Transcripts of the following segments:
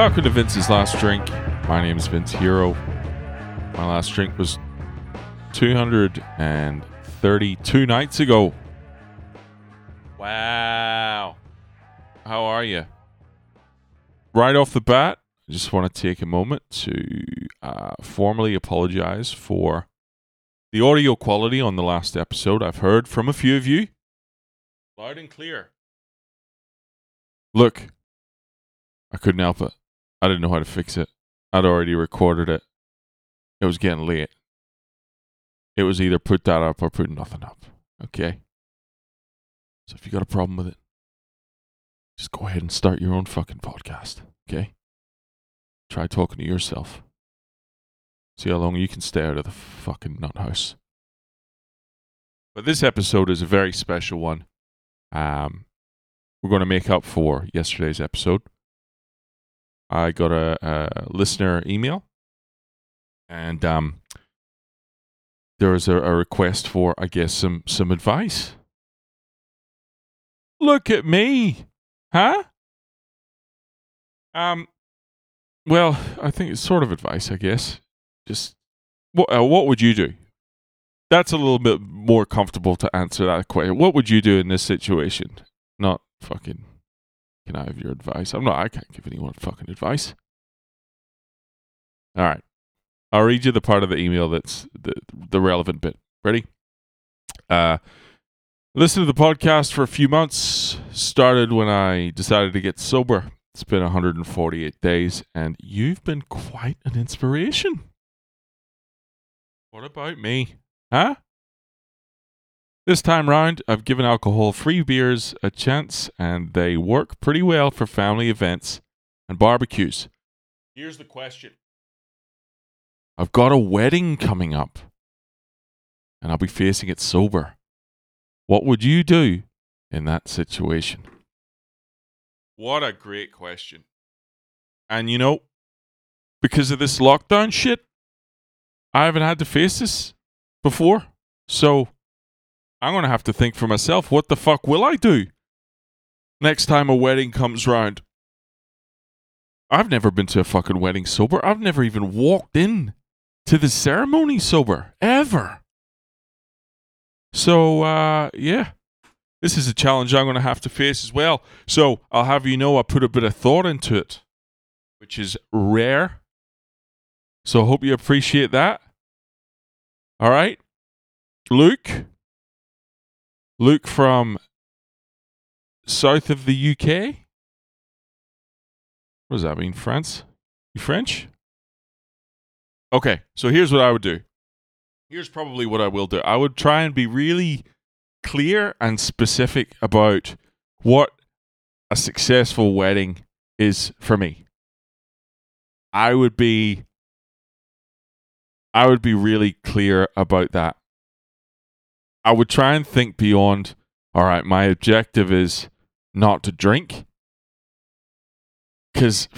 Welcome to Vince's Last Drink. My name is Vince Hero. My last drink was 232 nights ago. Wow. How are you? Right off the bat, I just want to take a moment to uh, formally apologize for the audio quality on the last episode. I've heard from a few of you loud and clear. Look, I couldn't help it. I didn't know how to fix it. I'd already recorded it. It was getting late. It was either put that up or put nothing up. Okay? So if you got a problem with it, just go ahead and start your own fucking podcast. Okay? Try talking to yourself. See how long you can stay out of the fucking nut house. But this episode is a very special one. Um, we're going to make up for yesterday's episode. I got a, a listener email, and um, there was a, a request for, I guess, some some advice. Look at me, huh? Um, well, I think it's sort of advice, I guess. Just what uh, what would you do? That's a little bit more comfortable to answer that question. What would you do in this situation? Not fucking. Can I have your advice? I'm not. I can't give anyone fucking advice. All right, I'll read you the part of the email that's the the relevant bit. Ready? Uh, listen to the podcast for a few months. Started when I decided to get sober. It's been 148 days, and you've been quite an inspiration. What about me? Huh? This time round, I've given alcohol free beers a chance, and they work pretty well for family events and barbecues. Here's the question I've got a wedding coming up, and I'll be facing it sober. What would you do in that situation? What a great question. And you know, because of this lockdown shit, I haven't had to face this before. So I'm going to have to think for myself what the fuck will I do next time a wedding comes round? I've never been to a fucking wedding sober. I've never even walked in to the ceremony sober ever. So, uh, yeah, this is a challenge I'm going to have to face as well. So I'll have you know I put a bit of thought into it, which is rare. So I hope you appreciate that. All right. Luke. Luke from south of the UK. What does that mean? France? You French? Okay, so here's what I would do. Here's probably what I will do. I would try and be really clear and specific about what a successful wedding is for me. I would be I would be really clear about that. I would try and think beyond all right, my objective is not to drink cuz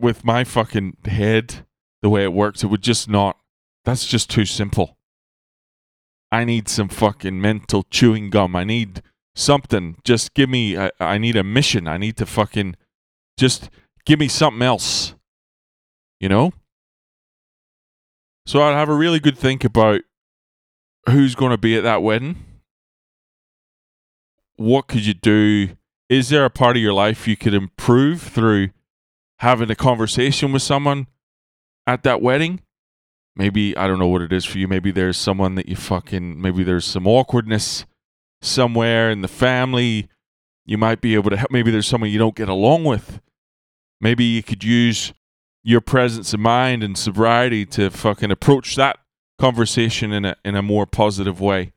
with my fucking head the way it works it would just not that's just too simple. I need some fucking mental chewing gum. I need something. Just give me, I need a mission. I need to fucking just give me something else. You know? So I'd have a really good think about who's going to be at that wedding. What could you do? Is there a part of your life you could improve through having a conversation with someone at that wedding? maybe I don't know what it is for you. Maybe there's someone that you fucking maybe there's some awkwardness somewhere in the family. You might be able to help. Maybe there's someone you don't get along with. Maybe you could use your presence of mind and sobriety to fucking approach that conversation in a in a more positive way.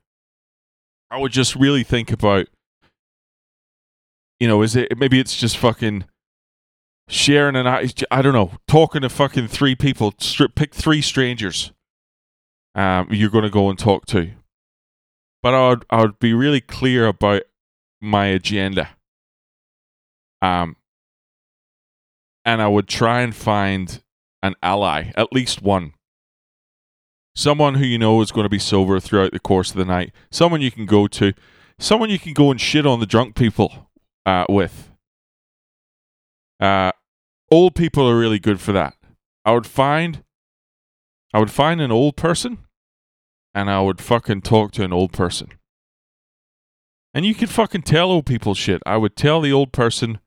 I would just really think about you know, is it maybe it's just fucking sharing and I, I don't know, talking to fucking three people, pick three strangers um, you're going to go and talk to. But I would, I would be really clear about my agenda. Um, and I would try and find an ally, at least one. Someone who you know is going to be sober throughout the course of the night. Someone you can go to. Someone you can go and shit on the drunk people uh, with. Uh, old people are really good for that. I would find I would find an old person and I would fucking talk to an old person. And you could fucking tell old people shit. I would tell the old person,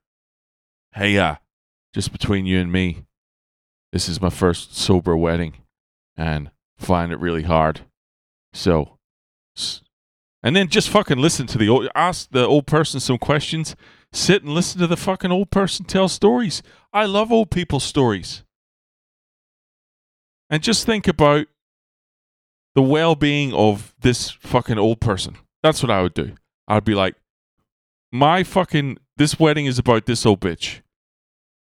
hey, uh, just between you and me, this is my first sober wedding and find it really hard. So, and then just fucking listen to the old, ask the old person some questions, sit and listen to the fucking old person tell stories. I love old people's stories. And just think about the well being of this fucking old person. That's what I would do. I'd be like, my fucking, this wedding is about this old bitch.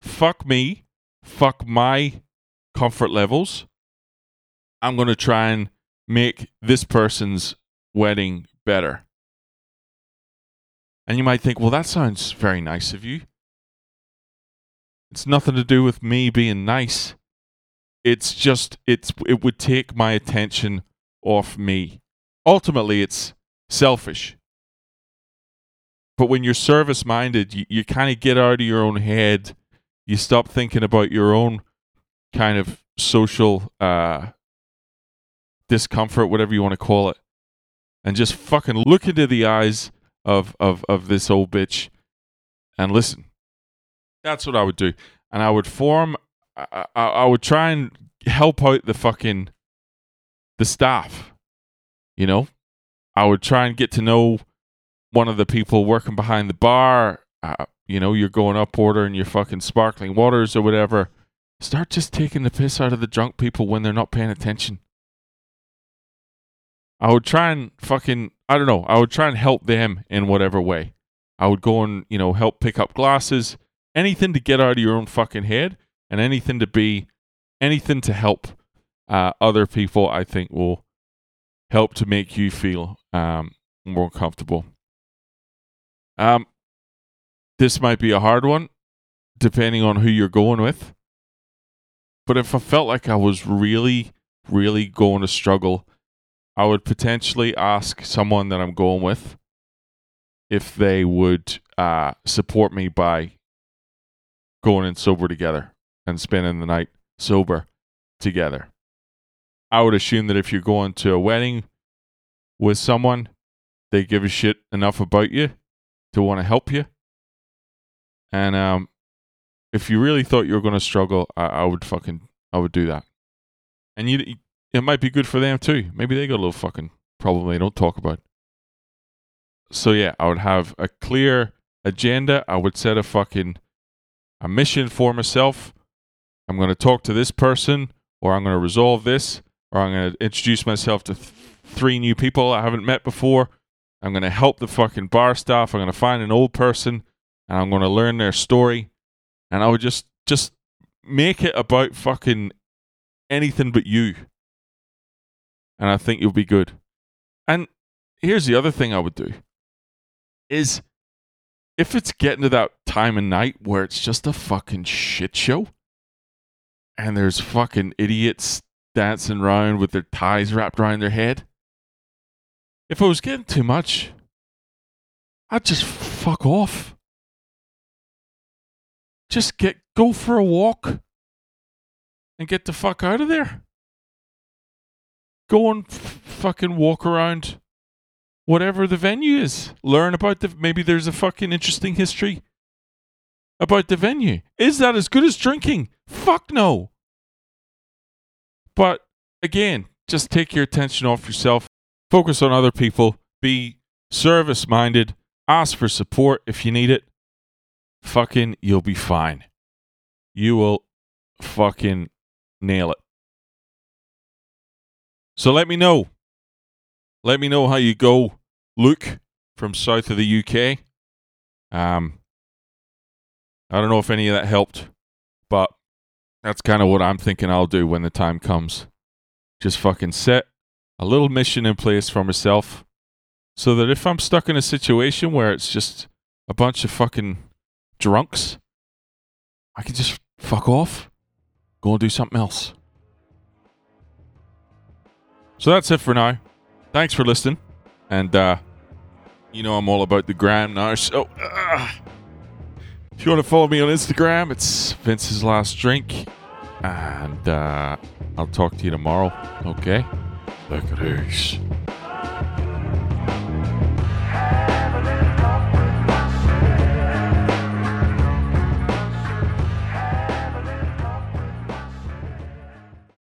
Fuck me. Fuck my comfort levels. I'm going to try and make this person's wedding better. And you might think, well, that sounds very nice of you. It's nothing to do with me being nice. It's just it's it would take my attention off me. Ultimately, it's selfish. But when you're service minded, you, you kind of get out of your own head. You stop thinking about your own kind of social uh, discomfort, whatever you want to call it, and just fucking look into the eyes of, of, of this old bitch and listen. That's what I would do. And I would form, I, I, I would try and help out the fucking the staff. You know, I would try and get to know one of the people working behind the bar. Uh, you know, you're going up ordering your fucking sparkling waters or whatever. Start just taking the piss out of the drunk people when they're not paying attention. I would try and fucking, I don't know, I would try and help them in whatever way. I would go and, you know, help pick up glasses, anything to get out of your own fucking head, and anything to be, anything to help uh, other people, I think will help to make you feel um, more comfortable. Um, this might be a hard one, depending on who you're going with. But if I felt like I was really, really going to struggle, I would potentially ask someone that I'm going with if they would uh, support me by going in sober together and spending the night sober together. I would assume that if you're going to a wedding with someone, they give a shit enough about you to want to help you. And um, if you really thought you were going to struggle, I, I, would fucking, I would do that. And you, it might be good for them too. Maybe they got a little fucking problem they don't talk about. So yeah, I would have a clear agenda. I would set a fucking a mission for myself. I'm going to talk to this person, or I'm going to resolve this, or I'm going to introduce myself to th- three new people I haven't met before. I'm going to help the fucking bar staff. I'm going to find an old person and I'm going to learn their story. And I would just just make it about fucking anything but you. And I think you'll be good. And here's the other thing I would do is if it's getting to that time of night where it's just a fucking shit show and there's fucking idiots dancing around with their ties wrapped around their head. If it was getting too much, I'd just fuck off. Just get go for a walk and get the fuck out of there. Go and f- fucking walk around whatever the venue is. Learn about the maybe there's a fucking interesting history about the venue. Is that as good as drinking? Fuck no. But again, just take your attention off yourself, focus on other people, be service minded, ask for support if you need it. Fucking, you'll be fine. You will fucking nail it. So let me know. Let me know how you go, Luke from south of the UK. Um, I don't know if any of that helped, but that's kind of what I'm thinking I'll do when the time comes. Just fucking set a little mission in place for myself so that if I'm stuck in a situation where it's just a bunch of fucking drunks, I can just fuck off, go and do something else. So that's it for now. Thanks for listening. And, uh, you know, I'm all about the gram now. So, uh, If you want to follow me on Instagram, it's Vince's Last Drink. And uh, I'll talk to you tomorrow. Okay? Look at these.